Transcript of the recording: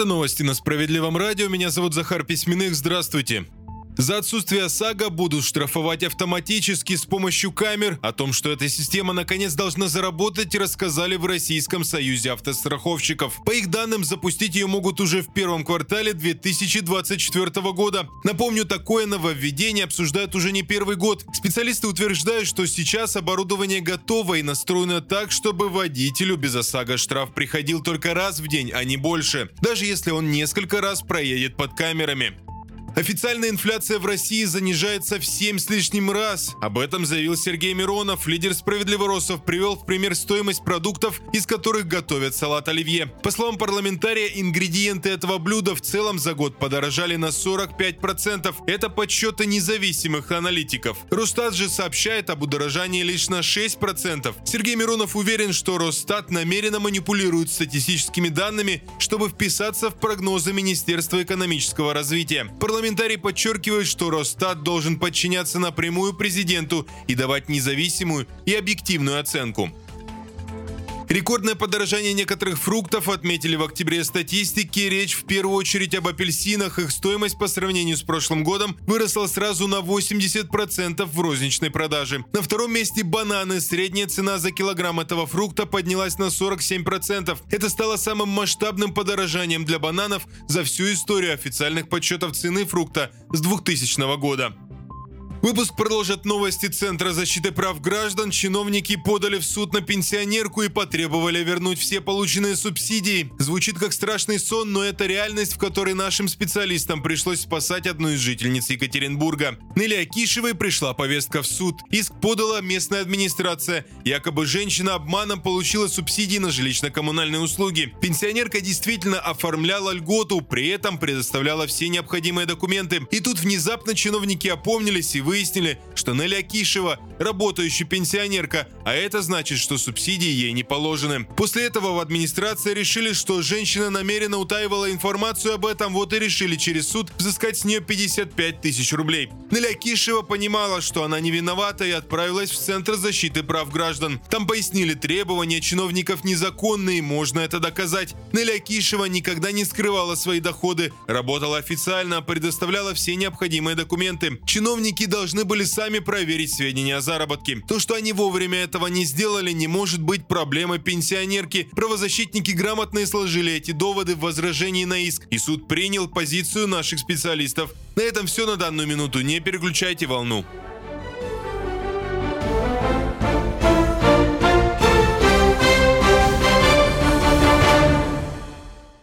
Это новости на Справедливом радио. Меня зовут Захар Письменных. Здравствуйте. За отсутствие ОСАГО будут штрафовать автоматически с помощью камер. О том, что эта система наконец должна заработать, рассказали в Российском союзе автостраховщиков. По их данным, запустить ее могут уже в первом квартале 2024 года. Напомню, такое нововведение обсуждают уже не первый год. Специалисты утверждают, что сейчас оборудование готово и настроено так, чтобы водителю без ОСАГО штраф приходил только раз в день, а не больше, даже если он несколько раз проедет под камерами. Официальная инфляция в России занижается в 7 с лишним раз. Об этом заявил Сергей Миронов. Лидер справедливоросов привел в пример стоимость продуктов, из которых готовят салат оливье. По словам парламентария, ингредиенты этого блюда в целом за год подорожали на 45%. Это подсчеты независимых аналитиков. Росстат же сообщает об удорожании лишь на 6%. Сергей Миронов уверен, что Росстат намеренно манипулирует статистическими данными, чтобы вписаться в прогнозы Министерства экономического развития. Парламентарий подчеркивает, что Росстат должен подчиняться напрямую президенту и давать независимую и объективную оценку. Рекордное подорожание некоторых фруктов отметили в октябре статистики. Речь в первую очередь об апельсинах. Их стоимость по сравнению с прошлым годом выросла сразу на 80% в розничной продаже. На втором месте бананы. Средняя цена за килограмм этого фрукта поднялась на 47%. Это стало самым масштабным подорожанием для бананов за всю историю официальных подсчетов цены фрукта с 2000 года. Выпуск продолжат новости Центра защиты прав граждан. Чиновники подали в суд на пенсионерку и потребовали вернуть все полученные субсидии. Звучит как страшный сон, но это реальность, в которой нашим специалистам пришлось спасать одну из жительниц Екатеринбурга. Нелли Акишевой пришла повестка в суд. Иск подала местная администрация. Якобы женщина обманом получила субсидии на жилищно-коммунальные услуги. Пенсионерка действительно оформляла льготу, при этом предоставляла все необходимые документы. И тут внезапно чиновники опомнились и выяснили, что Нелли Акишева – работающая пенсионерка, а это значит, что субсидии ей не положены. После этого в администрации решили, что женщина намеренно утаивала информацию об этом, вот и решили через суд взыскать с нее 55 тысяч рублей. Нелли Акишева понимала, что она не виновата и отправилась в Центр защиты прав граждан. Там пояснили требования чиновников незаконные, можно это доказать. Нелли Акишева никогда не скрывала свои доходы, работала официально, предоставляла все необходимые документы. Чиновники должны должны были сами проверить сведения о заработке. То, что они вовремя этого не сделали, не может быть проблемой пенсионерки. Правозащитники грамотно сложили эти доводы в возражении на иск, и суд принял позицию наших специалистов. На этом все на данную минуту. Не переключайте волну.